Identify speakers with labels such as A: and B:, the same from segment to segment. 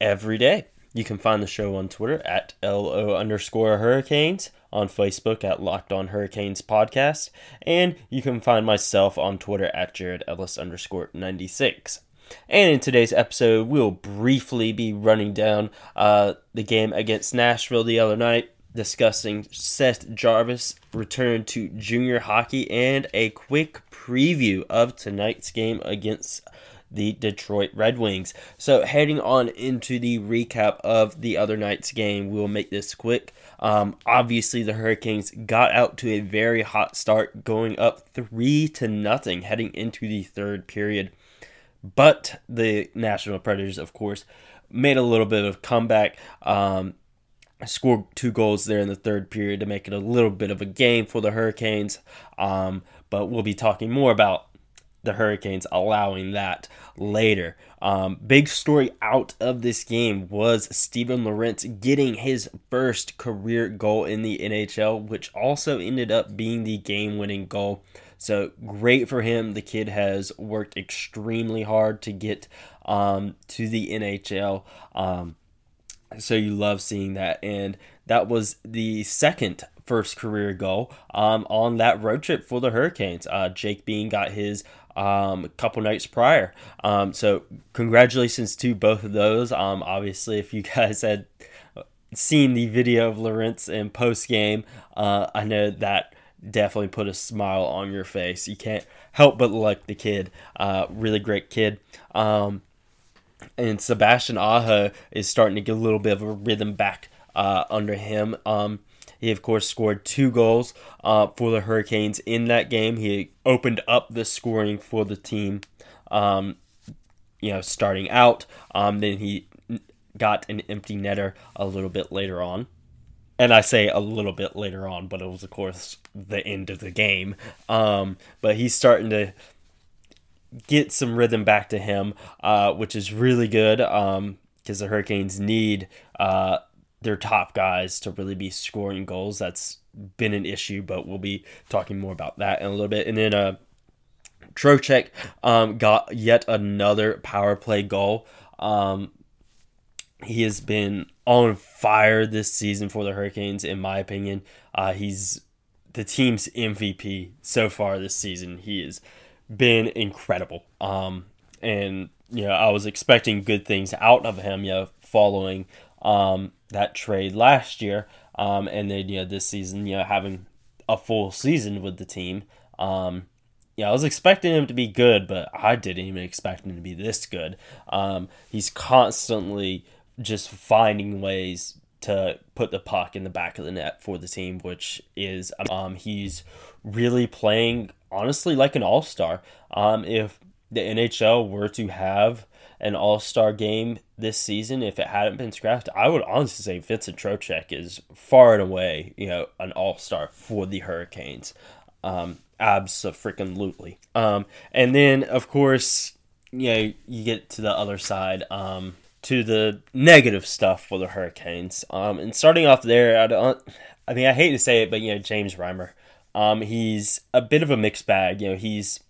A: every day. You can find the show on Twitter at LO underscore Hurricanes, on Facebook at Locked On Hurricanes Podcast, and you can find myself on Twitter at Jared Ellis underscore 96. And in today's episode, we'll briefly be running down uh, the game against Nashville the other night discussing Seth Jarvis return to junior hockey and a quick preview of tonight's game against the Detroit Red Wings. So, heading on into the recap of the other night's game, we'll make this quick. Um, obviously, the Hurricanes got out to a very hot start, going up three to nothing heading into the third period. But the Nashville Predators, of course, made a little bit of comeback. Um, scored two goals there in the third period to make it a little bit of a game for the Hurricanes. Um, but we'll be talking more about the Hurricanes allowing that later. Um, big story out of this game was Steven Lorentz getting his first career goal in the NHL, which also ended up being the game winning goal. So great for him. The kid has worked extremely hard to get um, to the NHL. Um, so you love seeing that. And that was the second first career goal um, on that road trip for the Hurricanes. Uh, Jake Bean got his um, a couple nights prior. Um, so congratulations to both of those. Um, obviously, if you guys had seen the video of Lorentz in post game, uh, I know that definitely put a smile on your face. You can't help but like the kid. Uh, really great kid. Um, and Sebastian Aho is starting to get a little bit of a rhythm back uh, under him. Um, he, of course, scored two goals uh, for the Hurricanes in that game. He opened up the scoring for the team, um, you know, starting out. Um, then he got an empty netter a little bit later on. And I say a little bit later on, but it was, of course, the end of the game. Um, but he's starting to get some rhythm back to him, uh, which is really good because um, the Hurricanes need uh, their top guys to really be scoring goals. That's been an issue, but we'll be talking more about that in a little bit. And then uh, Trocheck um, got yet another power play goal. Um, he has been on fire this season for the Hurricanes, in my opinion. Uh, he's the team's MVP so far this season. He has been incredible. Um, and you know, I was expecting good things out of him. You know, following um, that trade last year, um, and then you know this season, you know, having a full season with the team. Um, yeah, I was expecting him to be good, but I didn't even expect him to be this good. Um, he's constantly just finding ways to put the puck in the back of the net for the team, which is um, he's really playing honestly like an all star. Um, if the NHL were to have an all star game this season, if it hadn't been scrapped, I would honestly say Vincent Trocheck is far and away, you know, an all star for the Hurricanes. Um, absolutely. Um, and then of course, you know, you get to the other side. Um, to the negative stuff for the Hurricanes. Um, and starting off there, I don't. I mean, I hate to say it, but you know, James Reimer. Um, he's a bit of a mixed bag. You know, he's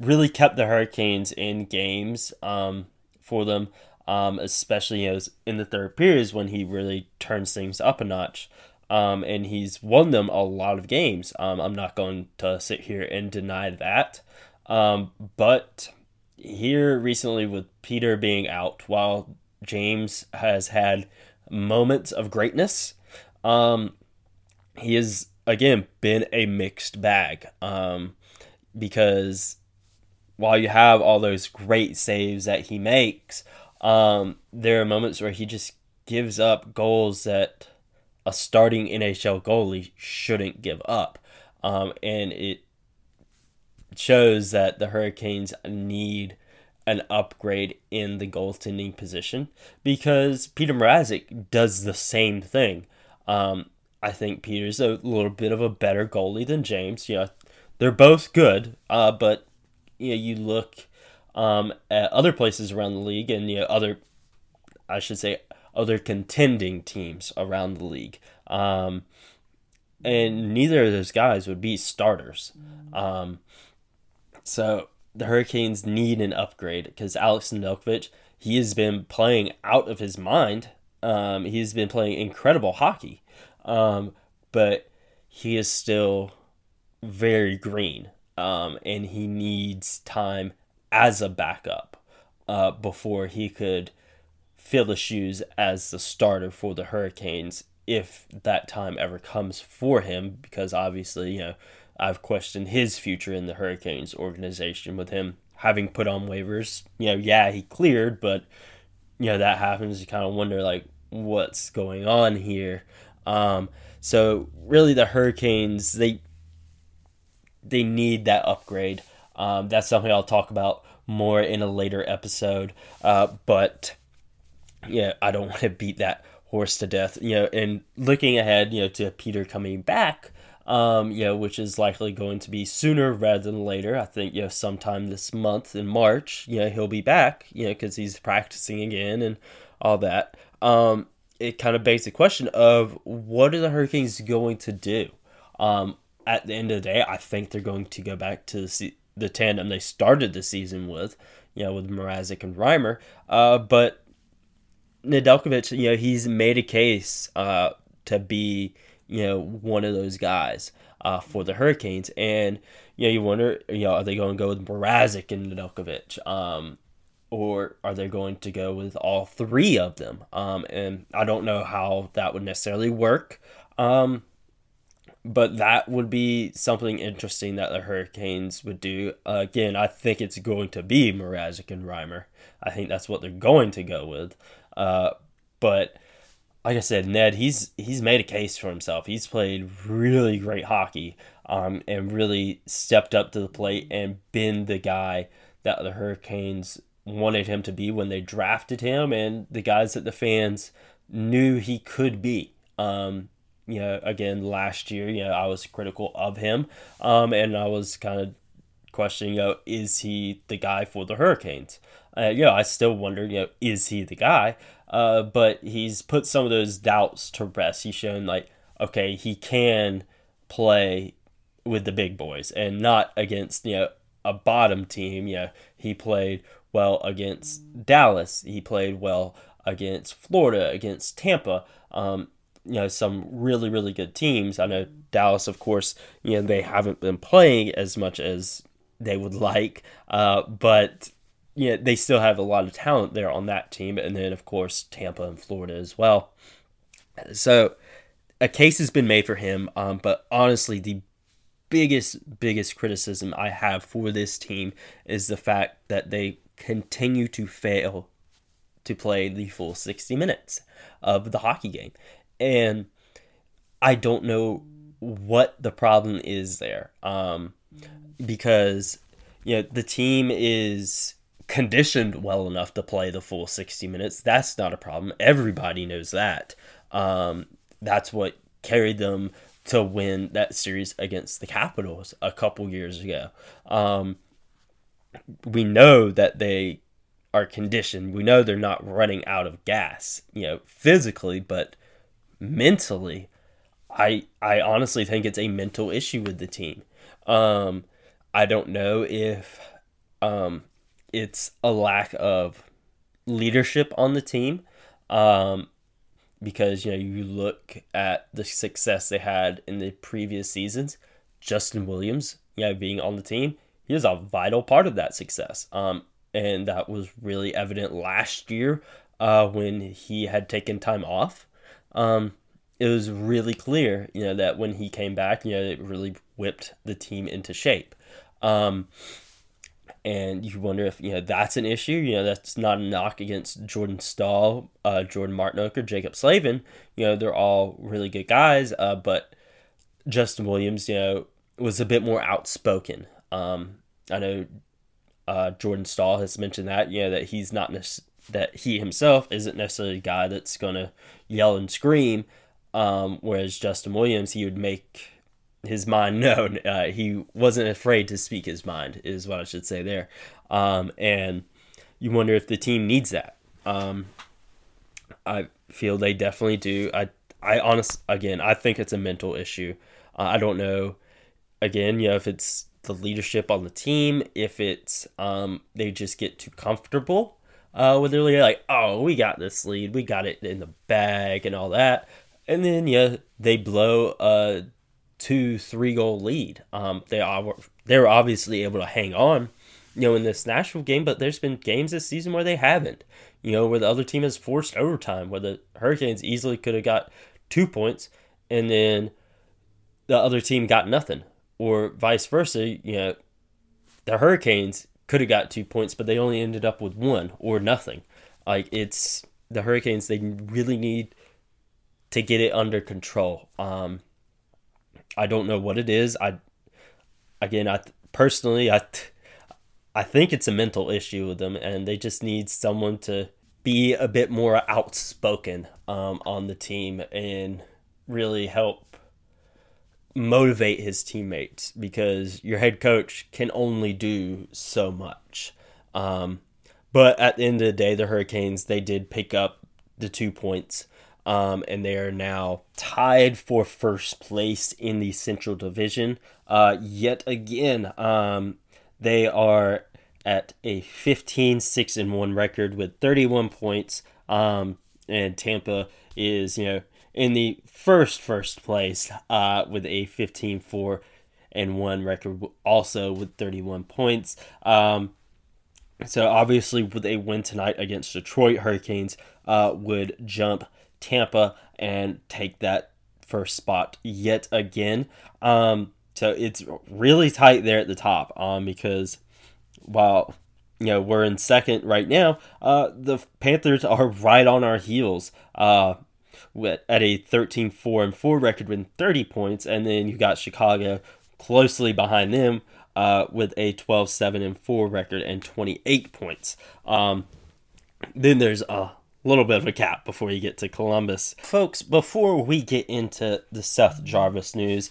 A: really kept the Hurricanes in games um, for them, um, especially you know, in the third periods when he really turns things up a notch. Um, and he's won them a lot of games. Um, I'm not going to sit here and deny that. Um, but here recently, with Peter being out, while James has had moments of greatness, um, he has again been a mixed bag because while you have all those great saves that he makes, um, there are moments where he just gives up goals that a starting NHL goalie shouldn't give up. Um, and it shows that the Hurricanes need an upgrade in the goaltending position because Peter Mrazek does the same thing. Um, I think Peter's a little bit of a better goalie than James. Know, they're both good, uh, but you know, you look um, at other places around the league and you know other, I should say, other contending teams around the league. Um, and neither of those guys would be starters. Um, so the Hurricanes need an upgrade because Alex Nedeljkovic, he has been playing out of his mind. Um, he's been playing incredible hockey, um, but he is still very green, um, and he needs time as a backup uh, before he could fill the shoes as the starter for the Hurricanes if that time ever comes for him, because obviously, you know, I've questioned his future in the Hurricanes organization with him having put on waivers. You know, yeah, he cleared, but you know that happens. You kind of wonder like what's going on here. Um, so really, the Hurricanes they they need that upgrade. Um, that's something I'll talk about more in a later episode. Uh, but yeah, I don't want to beat that horse to death. You know, and looking ahead, you know, to Peter coming back um, you know, which is likely going to be sooner rather than later. I think, you know, sometime this month in March, you know, he'll be back, you know, because he's practicing again and all that. Um, it kind of begs the question of what are the Hurricanes going to do? Um, at the end of the day, I think they're going to go back to the, the tandem they started the season with, you know, with Mrazek and Reimer. Uh, but Nedeljkovic, you know, he's made a case uh, to be you know, one of those guys uh, for the Hurricanes. And, you know, you wonder, you know, are they going to go with Mrazek and Nedeljkovic? Um, or are they going to go with all three of them? Um, and I don't know how that would necessarily work. Um, but that would be something interesting that the Hurricanes would do. Uh, again, I think it's going to be Mrazek and Reimer. I think that's what they're going to go with. Uh, but like I said, Ned, he's he's made a case for himself. He's played really great hockey, um, and really stepped up to the plate and been the guy that the Hurricanes wanted him to be when they drafted him, and the guys that the fans knew he could be. Um, you know, again, last year, you know, I was critical of him, um, and I was kind of questioning, you know, is he the guy for the Hurricanes? Uh, you know, I still wonder, you know, is he the guy? Uh, but he's put some of those doubts to rest. He's shown like, okay, he can play with the big boys and not against you know a bottom team. You know, he played well against Dallas. He played well against Florida, against Tampa. Um, you know, some really really good teams. I know Dallas, of course. You know, they haven't been playing as much as they would like, uh, but yeah, they still have a lot of talent there on that team, and then of course Tampa and Florida as well. So a case has been made for him, um, but honestly, the biggest biggest criticism I have for this team is the fact that they continue to fail to play the full 60 minutes of the hockey game. And I don't know what the problem is there. Um, because you know the team is conditioned well enough to play the full 60 minutes. That's not a problem. Everybody knows that. Um, that's what carried them to win that series against the Capitals a couple years ago. Um, we know that they are conditioned. We know they're not running out of gas, you know, physically, but mentally, I I honestly think it's a mental issue with the team. Um, I don't know if um, it's a lack of leadership on the team. Um, because you know you look at the success they had in the previous seasons. Justin Williams, you know, being on the team, he was a vital part of that success. Um, and that was really evident last year uh, when he had taken time off. Um, it was really clear, you know, that when he came back, you know, it really whipped the team into shape. Um, and you wonder if you know that's an issue. You know that's not a knock against Jordan Staal, uh, Jordan Martinook, or Jaccob Slavin. You know they're all really good guys, uh, but Justin Williams, you know, was a bit more outspoken. Um, I know Uh, Jordan Staal has mentioned that, you know, that he's not necessarily that he himself isn't necessarily a guy that's going to yell and scream. Um, whereas Justin Williams, he would make his mind known. Uh, he wasn't afraid to speak his mind, is what I should say there. Um, and you wonder if the team needs that. Um, I feel they definitely do. I, I honest again, I think it's a mental issue. Uh, I don't know. Again, you know, if it's the leadership on the team, if it's um, they just get too comfortable uh, with their leader, like, oh, we got this lead, we got it in the bag, and all that, and then yeah, they blow a two, three goal lead. Um, they are they were obviously able to hang on, you know, in this Nashville game, but there's been games this season where they haven't. You know, where the other team has forced overtime, where the Hurricanes easily could have got two points, and then the other team got nothing, or vice versa. You know, the Hurricanes could have got two points, but they only ended up with one or nothing. Like it's the Hurricanes, they really need to get it under control. Um, I don't know what it is. I again, I personally, I I think it's a mental issue with them, and they just need someone to be a bit more outspoken um, on the team and really help motivate his teammates because your head coach can only do so much. Um, but at the end of the day, the Hurricanes they did pick up the two points, um, and they are now tied for first place in the Central Division. Uh, yet again, um, they are at a 15 6 and 1 record with 31 points. Um, and Tampa is, you know, in the first first place uh, with a 15 4 and 1 record, also with 31 points. Um, so obviously, with a win tonight against Detroit Hurricanes, uh, would jump Tampa and take that first spot yet again. Um, so it's really tight there at the top um, because while you know we're in second right now, uh, the Panthers are right on our heels. Uh, at a 13 4 and 4 record with 30 points, and then you got Chicago closely behind them uh, with a 12 7 and 4 record and 28 points. Um, then there's a little bit of a cap before you get to Columbus. Folks, before we get into the Seth Jarvis news,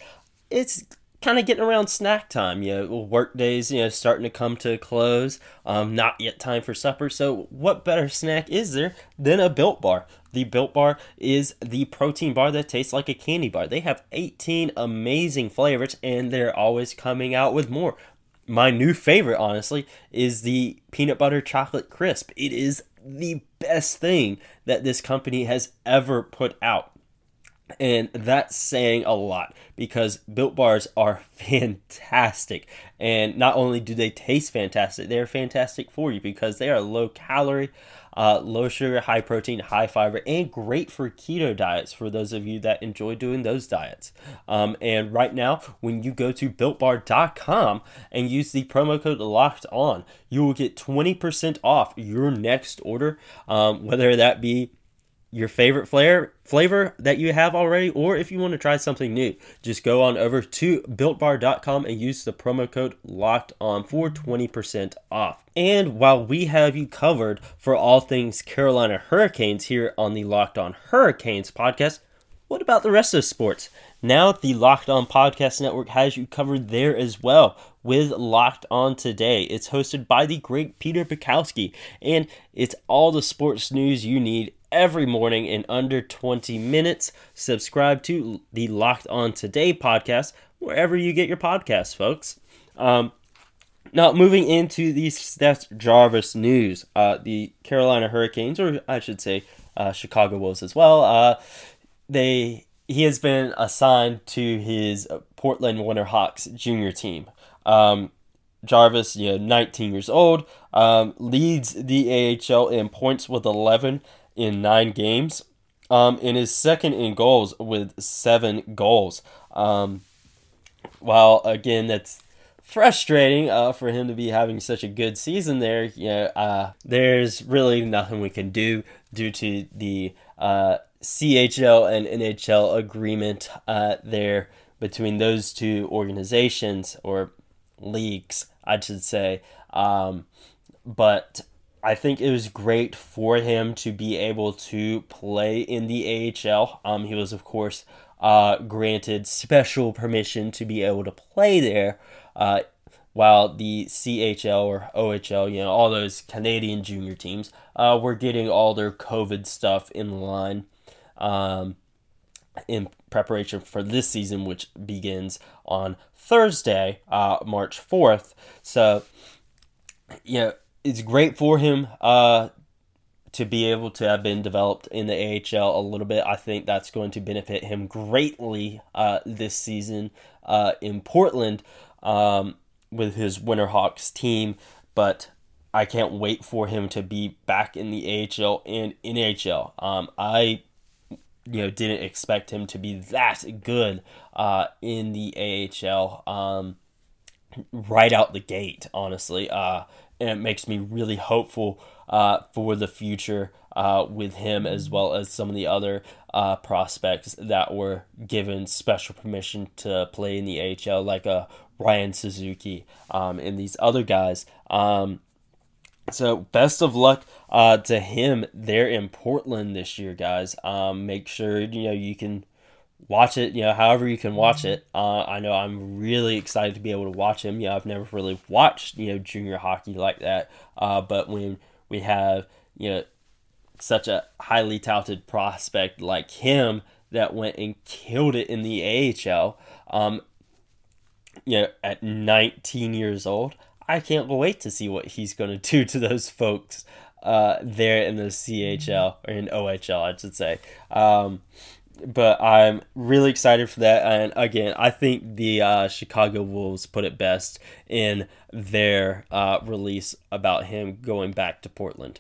A: it's kind of getting around snack time. You know, work days, you know, starting to come to a close. Um, not yet time for supper. So, what better snack is there than a Built Bar? The Built Bar is the protein bar that tastes like a candy bar. They have 18 amazing flavors, and they're always coming out with more. My new favorite, honestly, is the peanut butter chocolate crisp. It is the best thing that this company has ever put out. And that's saying a lot because built bars are fantastic. And not only do they taste fantastic, they're fantastic for you because they are low calorie, uh, low sugar, high protein, high fiber, and great for keto diets for those of you that enjoy doing those diets. Um, and right now, when you go to builtbar.com and use the promo code locked on, you will get 20% off your next order, um, whether that be your favorite flavor flavor that you have already or if you want to try something new just go on over to builtbar.com and use the promo code locked on for 20% off and while we have you covered for all things carolina hurricanes here on the locked on hurricanes podcast what about the rest of sports now the locked on podcast network has you covered there as well with Locked On Today. It's hosted by the great Peter Bukowski, and it's all the sports news you need every morning in under 20 minutes. Subscribe to the Locked On Today podcast wherever you get your podcasts, folks. Um, now, moving into the Seth Jarvis news, uh, the Carolina Hurricanes, or I should say uh, Chicago Wolves as well, uh, they he has been assigned to his Portland Winterhawks junior team. Um, Jarvis, you know, 19 years old, um, leads the AHL in points with 11 in nine games. Um, and is second in goals with seven goals. Um, while again, that's frustrating uh, for him to be having such a good season there. You know, uh, there's really nothing we can do due to the uh, CHL and NHL agreement uh, there between those two organizations or leagues, I should say. Um, but I think it was great for him to be able to play in the AHL. Um, he was, of course, uh, granted special permission to be able to play there, uh, while the CHL or OHL, you know, all those Canadian junior teams, uh, were getting all their COVID stuff in line. Um, in preparation for this season, which begins on Thursday, uh, March 4th. So, you know, it's great for him uh, to be able to have been developed in the AHL a little bit. I think that's going to benefit him greatly uh, this season uh, in Portland um, with his Winterhawks team. But I can't wait for him to be back in the AHL and NHL. Um, I you know didn't expect him to be that good uh, in the AHL um, right out the gate. Honestly, uh, and it makes me really hopeful uh, for the future uh, with him as well as some of the other uh, prospects that were given special permission to play in the AHL, like a uh, Ryan Suzuki um, and these other guys. Um, so best of luck uh, to him there in Portland this year, guys. Um, make sure you know you can watch it. You know, however you can watch it. Uh, I know I'm really excited to be able to watch him. You know, I've never really watched you know junior hockey like that. Uh, but when we have you know such a highly touted prospect like him that went and killed it in the AHL, um, you know, at 19 years old. I can't wait to see what he's going to do to those folks uh, there in the CHL or in OHL, I should say. Um, but I'm really excited for that. And again, I think the uh, Chicago Wolves put it best in their uh, release about him going back to Portland.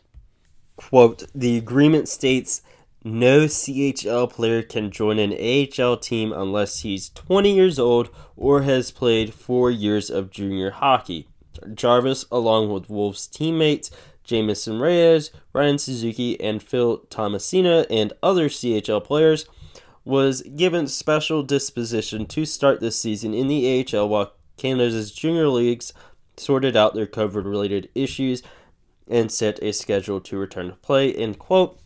A: Quote The agreement states no CHL player can join an AHL team unless he's 20 years old or has played four years of junior hockey. Jarvis, along with Wolves teammates Jamieson Rees, Ryan Suzuki, and Phil Tomasino, and other CHL players, was given special disposition to start this season in the AHL while Canada's junior leagues sorted out their COVID related issues and set a schedule to return to play. End quote.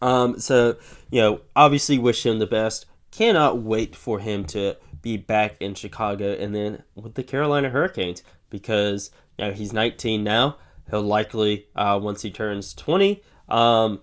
A: Um, so, you know, obviously wish him the best. Cannot wait for him to be back in Chicago and then with the Carolina Hurricanes because you know he's 19 now. He'll likely uh, once he turns 20 um,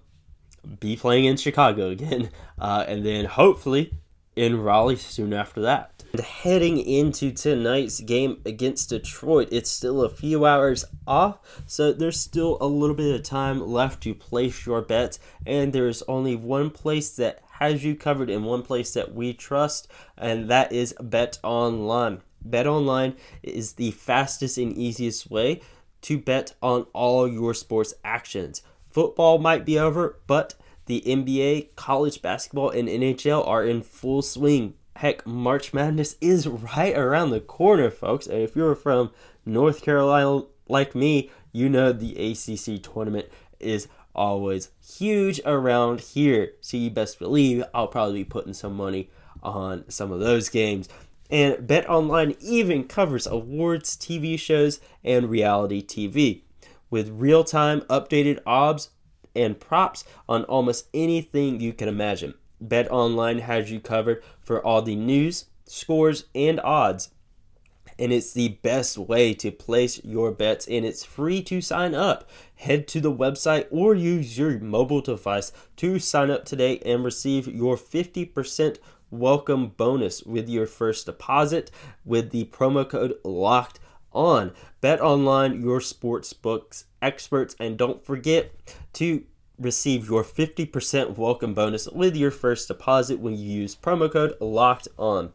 A: be playing in Chicago again, uh, and then hopefully in Raleigh soon after that. And heading into tonight's game against Detroit, it's still a few hours off, so there's still a little bit of time left to place your bets, and there's only one place that has you covered in one place that we trust, and that is Bet Online. Bet Online is the fastest and easiest way to bet on all your sports actions. Football might be over, but the NBA, college basketball, and NHL are in full swing. Heck, March Madness is right around the corner, folks. And if you're from North Carolina like me, you know the ACC tournament is always huge around here. So you best believe I'll probably be putting some money on some of those games. And Bet Online even covers awards, TV shows, and reality TV with real time updated odds and props on almost anything you can imagine. Bet Online has you covered for all the news, scores, and odds. And it's the best way to place your bets, and it's free to sign up. Head to the website or use your mobile device to sign up today and receive your 50% welcome bonus with your first deposit with the promo code locked on bet online your sports books experts and don't forget to receive your 50% welcome bonus with your first deposit when you use promo code locked on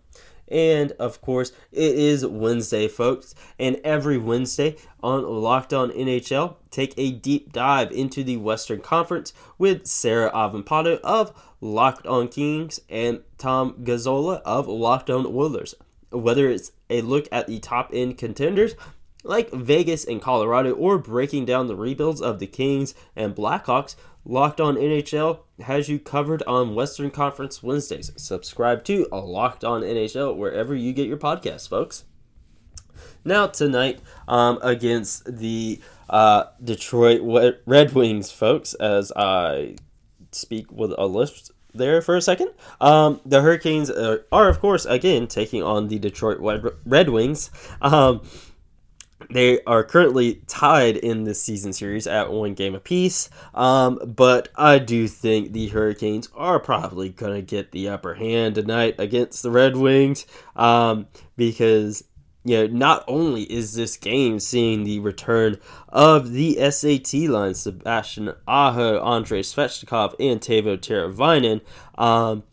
A: and of course, it is Wednesday, folks. And every Wednesday on Locked On NHL, take a deep dive into the Western Conference with Sarah Avampado of Locked On Kings and Tom Gazzola of Locked On Oilers. Whether it's a look at the top end contenders like Vegas and Colorado or breaking down the rebuilds of the Kings and Blackhawks, Locked On NHL has you covered on Western Conference Wednesdays. Subscribe to Locked On NHL wherever you get your podcasts, folks. Now tonight, um, against the uh, Detroit Red Wings, folks, as I speak with a list there for a second. Um, the Hurricanes are, are, of course, again taking on the Detroit Red Wings. Um, they are currently tied in this season series at one game apiece, um, but I do think the Hurricanes are probably going to get the upper hand tonight against the Red Wings um, because you know, not only is this game seeing the return of the SAT line, Sebastian Aho, Andrei Svechnikov, and Teuvo Teravainen, um,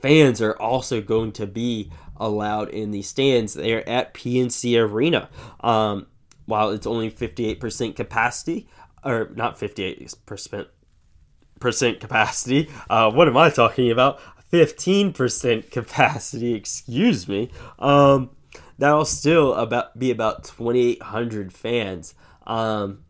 A: fans are also going to be allowed in the stands there at PNC Arena. Um, while it's only 58% capacity, or not 58% capacity, uh, what am I talking about? 15% capacity, excuse me. Um, that'll still about be about 2,800 fans. Um,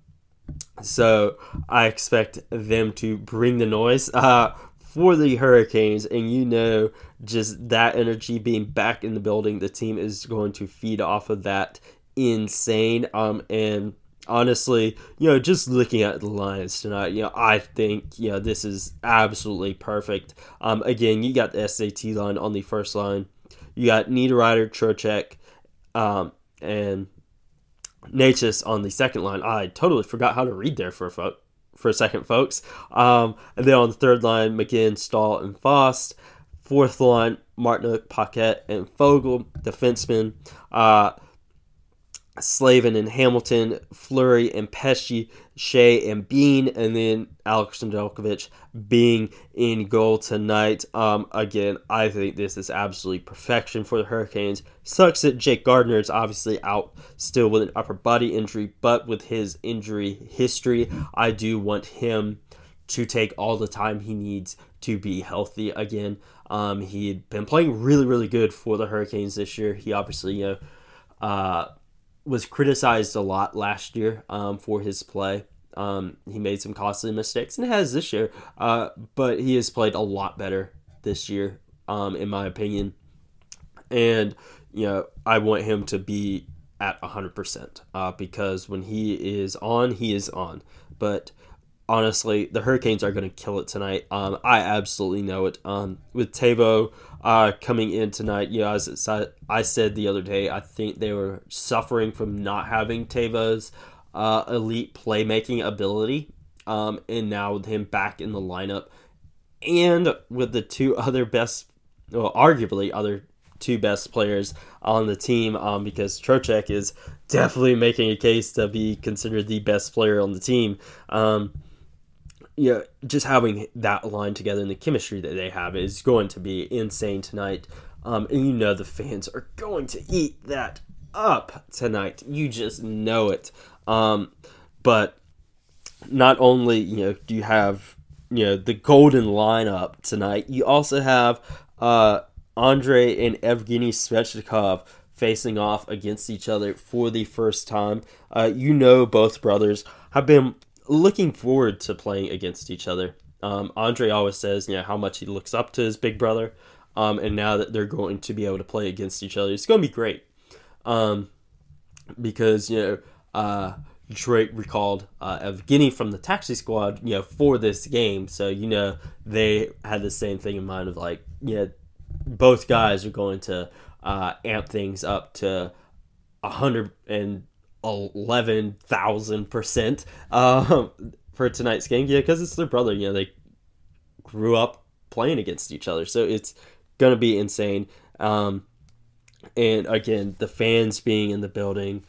A: so I expect them to bring the noise uh, for the Hurricanes, and you know, just that energy being back in the building, the team is going to feed off of that insane. Um, and honestly, you know, just looking at the Lions tonight, you know, I think you know this is absolutely perfect. Um, again, you got the SAT line on the first line. You got Niederreiter, Trocheck, um, and Necas on the second line. I totally forgot how to read there for a fo- for a second, folks. Um, and then on the third line, McGinn, Staal, and Fast. Fourth line, Martinook, Paquette, and Foegele, defenseman. Uh, Slavin and Hamilton, Fleury and Pesce, Skjei and Bean, and then Alex Nedeljkovic being in goal tonight. Um, again, I think this is absolutely perfection for the Hurricanes. Sucks that Jake Gardiner is obviously out still with an upper body injury, but with his injury history, I do want him to take all the time he needs to be healthy again. Um, he had been playing really, really good for the Hurricanes this year. He obviously, you know, uh, was criticized a lot last year um, for his play. Um, he made some costly mistakes and has this year, uh, but he has played a lot better this year, um, in my opinion. And you know, I want him to be at 100% uh, because when he is on, he is on. But honestly, the Hurricanes are going to kill it tonight. Um, I absolutely know it. Um, with Teuvo uh, coming in tonight, you know, as I said the other day, I think they were suffering from not having Teuvo's uh, elite playmaking ability. Um, and now with him back in the lineup, and with the two other best, well, arguably other two best players on the team, um, because Trocheck is definitely making a case to be considered the best player on the team. Um, you know, just having that line together and the chemistry that they have is going to be insane tonight. Um, and you know the fans are going to eat that up tonight. You just know it. Um, but not only you know do you have you know the golden lineup tonight, you also have uh, Andrei and Evgeny Svechnikov facing off against each other for the first time. Uh, you know both brothers have been looking forward to playing against each other. Um, Andrei always says, you know, how much he looks up to his big brother, um, and now that they're going to be able to play against each other, it's going to be great. Um, because you know, uh, Detroit recalled uh, Evgeny from the taxi squad, you know, for this game, so you know they had the same thing in mind of like, you know, both guys are going to uh, amp things up to a hundred and eleven thousand percent um, for tonight's game. Yeah, because it's their brother. You know, they grew up playing against each other, so it's gonna be insane. Um, and again, the fans being in the building.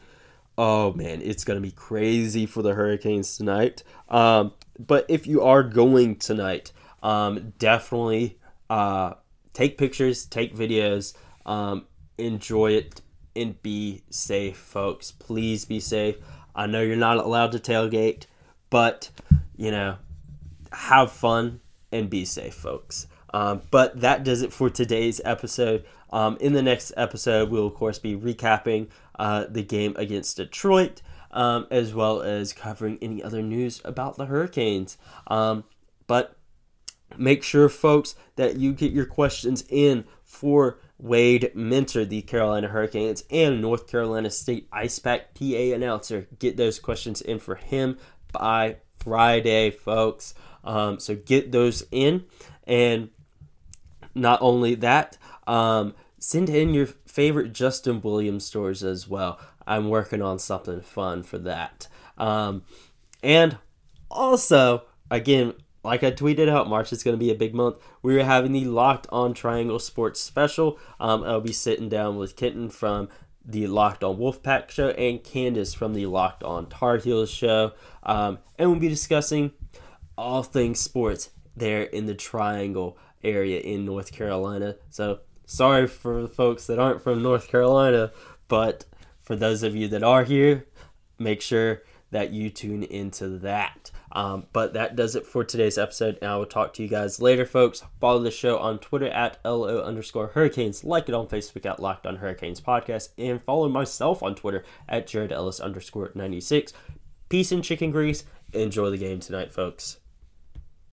A: Oh man, it's gonna be crazy for the Hurricanes tonight. Um, but if you are going tonight, um, definitely uh, take pictures, take videos, um, enjoy it and be safe, folks. Please be safe. I know you're not allowed to tailgate, but you know, have fun and be safe, folks. Um, but that does it for today's episode. Um, in the next episode, we'll of course be recapping uh, the game against Detroit, um, as well as covering any other news about the Hurricanes. Um, but make sure, folks, that you get your questions in for Wade Minter, the Carolina Hurricanes, and North Carolina State Ice Pack PA announcer. Get those questions in for him by Friday, folks. Um, so get those in. And not only that, um, send in your favorite Justin Williams stories as well. I'm working on something fun for that. Um, and also, again, like I tweeted out, March is going to be a big month. We are having the Locked On Triangle Sports Special. Um, I'll be sitting down with Kenton from the Locked On Wolfpack show and Candace from the Locked On Tar Heels show. Um, and we'll be discussing all things sports there in the Triangle area in North Carolina. So sorry for the folks that aren't from North Carolina, but for those of you that are here, make sure that you tune into that. Um, but that does it for today's episode, and I will talk to you guys later, folks. Follow the show on Twitter at LO underscore Hurricanes, like it on Facebook at Locked on Hurricanes Podcast, and follow myself on Twitter at Jared Ellis underscore 96. Peace and chicken grease. Enjoy the game tonight, folks.